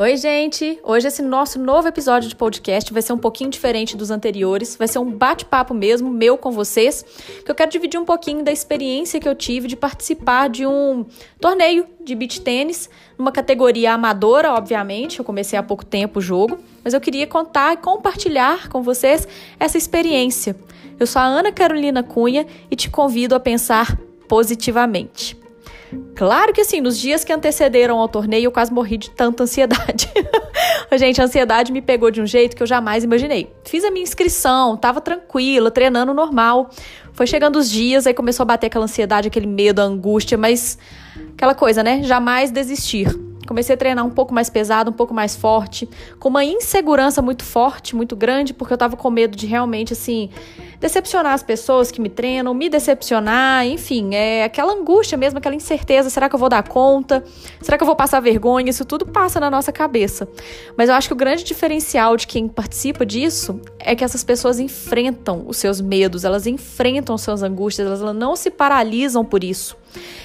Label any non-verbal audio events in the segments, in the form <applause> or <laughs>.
Oi, gente! Hoje esse nosso novo episódio de podcast vai ser um pouquinho diferente dos anteriores. Vai ser um bate-papo mesmo, meu com vocês, que eu quero dividir um pouquinho da experiência que eu tive de participar de um torneio de beach tênis, numa categoria amadora, obviamente. Eu comecei há pouco tempo o jogo, mas eu queria contar e compartilhar com vocês essa experiência. Eu sou a Ana Carolina Cunha e te convido a pensar positivamente. Claro que assim, nos dias que antecederam ao torneio, eu quase morri de tanta ansiedade. <laughs> Gente, a ansiedade me pegou de um jeito que eu jamais imaginei. Fiz a minha inscrição, tava tranquila, treinando normal. Foi chegando os dias, aí começou a bater aquela ansiedade, aquele medo, a angústia, mas aquela coisa, né? Jamais desistir. Comecei a treinar um pouco mais pesado, um pouco mais forte, com uma insegurança muito forte, muito grande, porque eu tava com medo de realmente, assim, decepcionar as pessoas que me treinam, me decepcionar, enfim, é aquela angústia mesmo, aquela incerteza: será que eu vou dar conta? Será que eu vou passar vergonha? Isso tudo passa na nossa cabeça. Mas eu acho que o grande diferencial de quem participa disso é que essas pessoas enfrentam os seus medos, elas enfrentam suas angústias, elas não se paralisam por isso.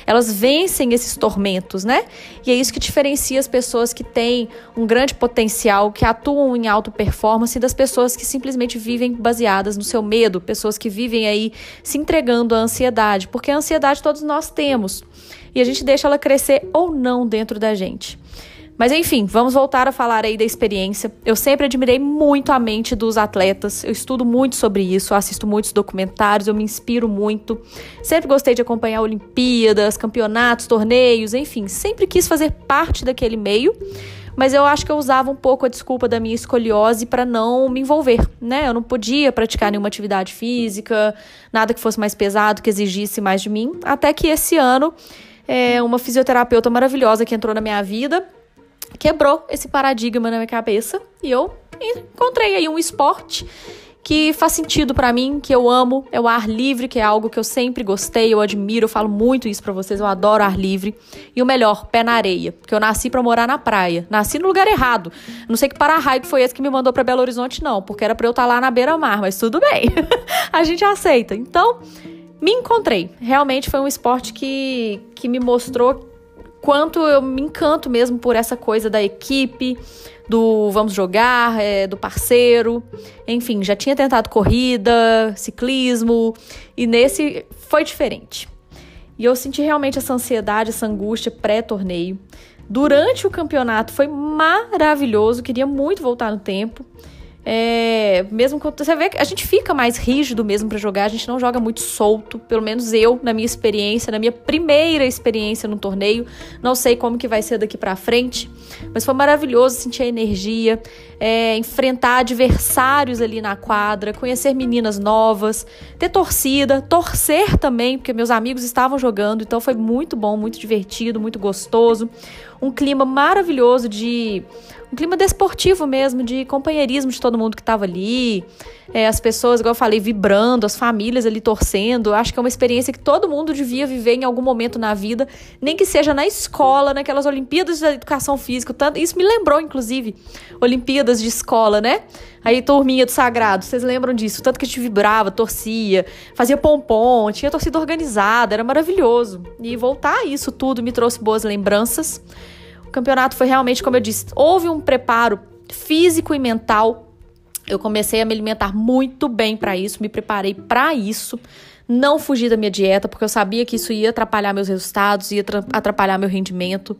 Elas vencem esses tormentos, né? E é isso que diferencia as pessoas que têm um grande potencial, que atuam em alta performance, das pessoas que simplesmente vivem baseadas no seu medo, pessoas que vivem aí se entregando à ansiedade, porque a ansiedade todos nós temos. E a gente deixa ela crescer ou não dentro da gente. Mas enfim, vamos voltar a falar aí da experiência. Eu sempre admirei muito a mente dos atletas. Eu estudo muito sobre isso, assisto muitos documentários, eu me inspiro muito. Sempre gostei de acompanhar Olimpíadas, campeonatos, torneios, enfim, sempre quis fazer parte daquele meio. Mas eu acho que eu usava um pouco a desculpa da minha escoliose para não me envolver, né? Eu não podia praticar nenhuma atividade física, nada que fosse mais pesado, que exigisse mais de mim. Até que esse ano, é, uma fisioterapeuta maravilhosa que entrou na minha vida quebrou esse paradigma na minha cabeça e eu encontrei aí um esporte que faz sentido para mim, que eu amo, é o ar livre, que é algo que eu sempre gostei, eu admiro, eu falo muito isso para vocês, eu adoro ar livre. E o melhor, pé na areia, porque eu nasci para morar na praia. Nasci no lugar errado. Não sei que para-raio foi esse que me mandou para Belo Horizonte não, porque era para eu estar tá lá na beira-mar, mas tudo bem. <laughs> a gente aceita. Então, me encontrei. Realmente foi um esporte que que me mostrou quanto eu me encanto mesmo por essa coisa da equipe, do vamos jogar, é, do parceiro. Enfim, já tinha tentado corrida, ciclismo, e nesse foi diferente. E eu senti realmente essa ansiedade, essa angústia pré-torneio. Durante o campeonato foi maravilhoso, queria muito voltar no tempo. É, mesmo quando você vê que a gente fica mais rígido mesmo para jogar, a gente não joga muito solto, pelo menos eu, na minha experiência, na minha primeira experiência no torneio. Não sei como que vai ser daqui para frente, mas foi maravilhoso sentir a energia, é, enfrentar adversários ali na quadra, conhecer meninas novas, ter torcida, torcer também, porque meus amigos estavam jogando, então foi muito bom, muito divertido, muito gostoso. Um clima maravilhoso de um clima desportivo mesmo, de companheirismo de todo mundo que estava ali, é, as pessoas, igual eu falei, vibrando, as famílias ali torcendo. Acho que é uma experiência que todo mundo devia viver em algum momento na vida, nem que seja na escola, naquelas Olimpíadas de Educação Física. Tanto, isso me lembrou, inclusive, Olimpíadas de escola, né? Aí, turminha do Sagrado, vocês lembram disso? Tanto que a gente vibrava, torcia, fazia pompom, tinha torcida organizada, era maravilhoso. E voltar a isso tudo me trouxe boas lembranças campeonato foi realmente, como eu disse, houve um preparo físico e mental. Eu comecei a me alimentar muito bem para isso, me preparei para isso. Não fugi da minha dieta, porque eu sabia que isso ia atrapalhar meus resultados, ia atrapalhar meu rendimento.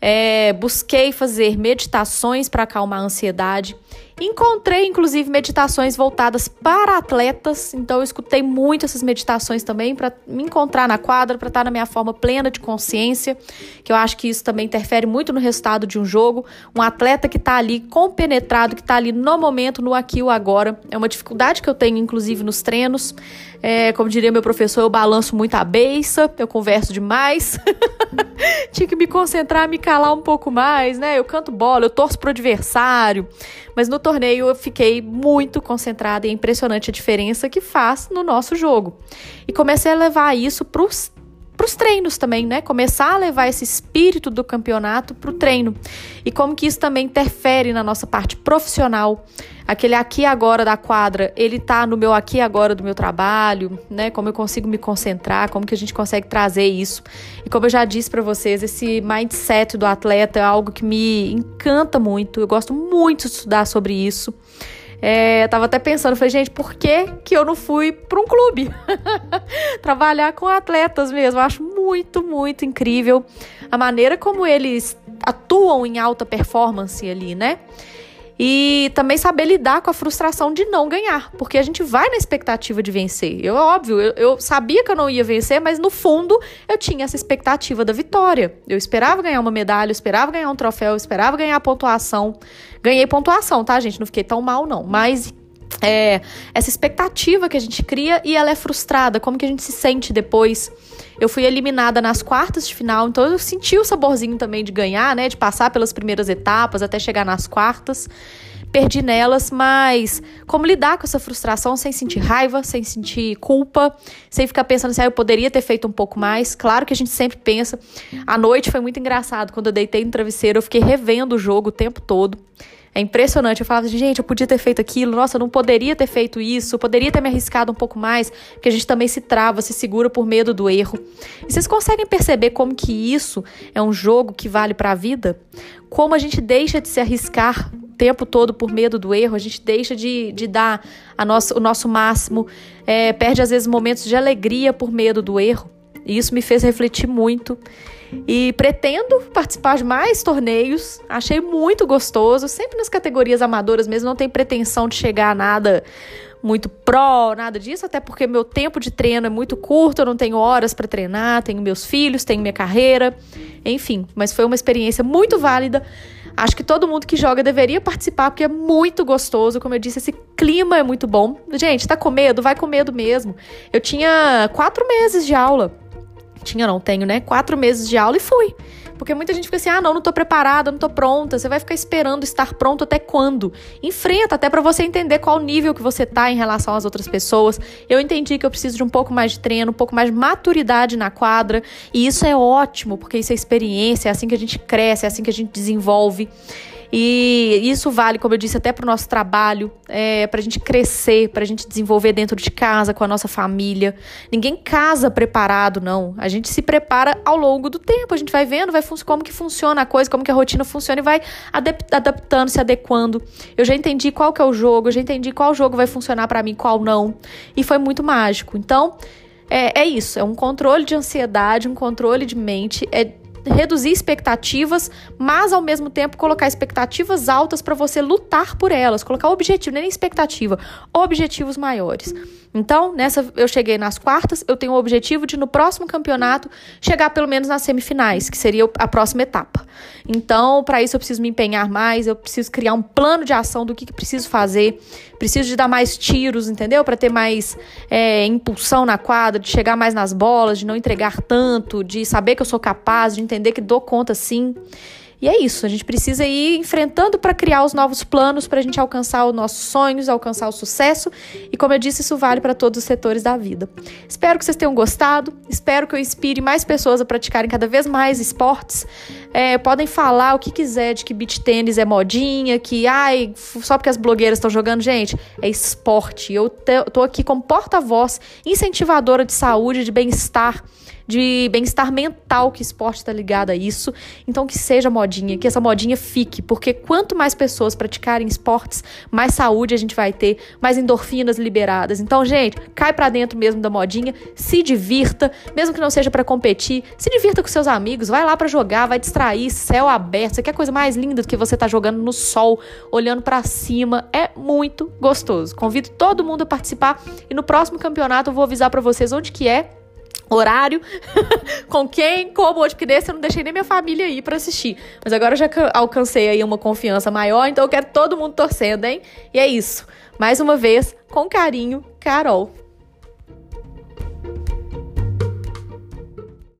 É, busquei fazer meditações para acalmar a ansiedade. Encontrei, inclusive, meditações voltadas para atletas, então eu escutei muito essas meditações também para me encontrar na quadra, para estar na minha forma plena de consciência, que eu acho que isso também interfere muito no resultado de um jogo. Um atleta que está ali compenetrado, que está ali no momento, no aqui e agora. É uma dificuldade que eu tenho, inclusive, nos treinos. É, como diria meu professor, eu balanço muito a beça, eu converso demais. <laughs> Tinha que me concentrar, me calar um pouco mais, né? Eu canto bola, eu torço pro adversário. Mas no torneio eu fiquei muito concentrada e é impressionante a diferença que faz no nosso jogo. E comecei a levar isso pros para os treinos também, né? Começar a levar esse espírito do campeonato para o treino. E como que isso também interfere na nossa parte profissional. Aquele aqui agora da quadra, ele tá no meu aqui agora do meu trabalho, né? Como eu consigo me concentrar, como que a gente consegue trazer isso. E como eu já disse para vocês, esse mindset do atleta é algo que me encanta muito. Eu gosto muito de estudar sobre isso. É, eu tava até pensando, falei, gente, por que, que eu não fui para um clube? <laughs> Trabalhar com atletas mesmo. Eu acho muito, muito incrível a maneira como eles atuam em alta performance ali, né? E também saber lidar com a frustração de não ganhar, porque a gente vai na expectativa de vencer. Eu, óbvio, eu, eu, sabia que eu não ia vencer, mas no fundo eu tinha essa expectativa da vitória. Eu esperava ganhar uma medalha, eu esperava ganhar um troféu, eu esperava ganhar pontuação. Ganhei pontuação, tá, gente? Não fiquei tão mal, não. Mas é, essa expectativa que a gente cria e ela é frustrada, como que a gente se sente depois. Eu fui eliminada nas quartas de final, então eu senti o saborzinho também de ganhar, né, de passar pelas primeiras etapas até chegar nas quartas. Perdi nelas, mas como lidar com essa frustração sem sentir raiva, sem sentir culpa, sem ficar pensando assim, ah, eu poderia ter feito um pouco mais. Claro que a gente sempre pensa. A noite foi muito engraçado, quando eu deitei no travesseiro, eu fiquei revendo o jogo o tempo todo. É impressionante. Eu falava assim, gente, eu podia ter feito aquilo, nossa, eu não poderia ter feito isso, eu poderia ter me arriscado um pouco mais, porque a gente também se trava, se segura por medo do erro. E vocês conseguem perceber como que isso é um jogo que vale para a vida? Como a gente deixa de se arriscar o tempo todo por medo do erro, a gente deixa de, de dar a o nosso máximo, é, perde às vezes momentos de alegria por medo do erro. E isso me fez refletir muito. E pretendo participar de mais torneios. Achei muito gostoso, sempre nas categorias amadoras mesmo, não tem pretensão de chegar a nada muito pró, nada disso, até porque meu tempo de treino é muito curto, eu não tenho horas para treinar, tenho meus filhos, tenho minha carreira, enfim, mas foi uma experiência muito válida. Acho que todo mundo que joga deveria participar, porque é muito gostoso. Como eu disse, esse clima é muito bom. Gente, tá com medo? Vai com medo mesmo. Eu tinha quatro meses de aula tinha, não tenho, né? Quatro meses de aula e fui. Porque muita gente fica assim: ah, não, não tô preparada, não tô pronta. Você vai ficar esperando estar pronto até quando? Enfrenta, até para você entender qual nível que você tá em relação às outras pessoas. Eu entendi que eu preciso de um pouco mais de treino, um pouco mais de maturidade na quadra. E isso é ótimo, porque isso é experiência, é assim que a gente cresce, é assim que a gente desenvolve. E isso vale, como eu disse, até para o nosso trabalho, é, para a gente crescer, para a gente desenvolver dentro de casa, com a nossa família. Ninguém casa preparado, não. A gente se prepara ao longo do tempo. A gente vai vendo vai como que funciona a coisa, como que a rotina funciona e vai adaptando, se adequando. Eu já entendi qual que é o jogo, eu já entendi qual jogo vai funcionar para mim, qual não. E foi muito mágico. Então, é, é isso. É um controle de ansiedade, um controle de mente. É reduzir expectativas, mas ao mesmo tempo colocar expectativas altas para você lutar por elas, colocar objetivo, nem expectativa, objetivos maiores. Então, nessa eu cheguei nas quartas, eu tenho o objetivo de no próximo campeonato chegar pelo menos nas semifinais, que seria a próxima etapa. Então, para isso eu preciso me empenhar mais, eu preciso criar um plano de ação do que, que preciso fazer, preciso de dar mais tiros, entendeu? Para ter mais é, impulsão na quadra, de chegar mais nas bolas, de não entregar tanto, de saber que eu sou capaz, de entender que dou conta sim. E é isso, a gente precisa ir enfrentando para criar os novos planos para a gente alcançar os nossos sonhos, alcançar o sucesso. E como eu disse, isso vale para todos os setores da vida. Espero que vocês tenham gostado, espero que eu inspire mais pessoas a praticarem cada vez mais esportes. É, podem falar o que quiser de que beach tênis é modinha, que ai, só porque as blogueiras estão jogando, gente, é esporte. Eu tô aqui como porta-voz, incentivadora de saúde, de bem-estar de bem-estar mental que esporte está ligado a isso. Então que seja modinha, que essa modinha fique, porque quanto mais pessoas praticarem esportes, mais saúde a gente vai ter, mais endorfinas liberadas. Então, gente, cai para dentro mesmo da modinha, se divirta, mesmo que não seja para competir, se divirta com seus amigos, vai lá para jogar, vai distrair, céu aberto. Você quer coisa mais linda do que você tá jogando no sol, olhando para cima, é muito gostoso. Convido todo mundo a participar e no próximo campeonato eu vou avisar para vocês onde que é horário, <laughs> com quem, como hoje, porque desse eu não deixei nem minha família ir para assistir. Mas agora eu já alcancei aí uma confiança maior, então eu quero todo mundo torcendo, hein? E é isso. Mais uma vez, com carinho, Carol.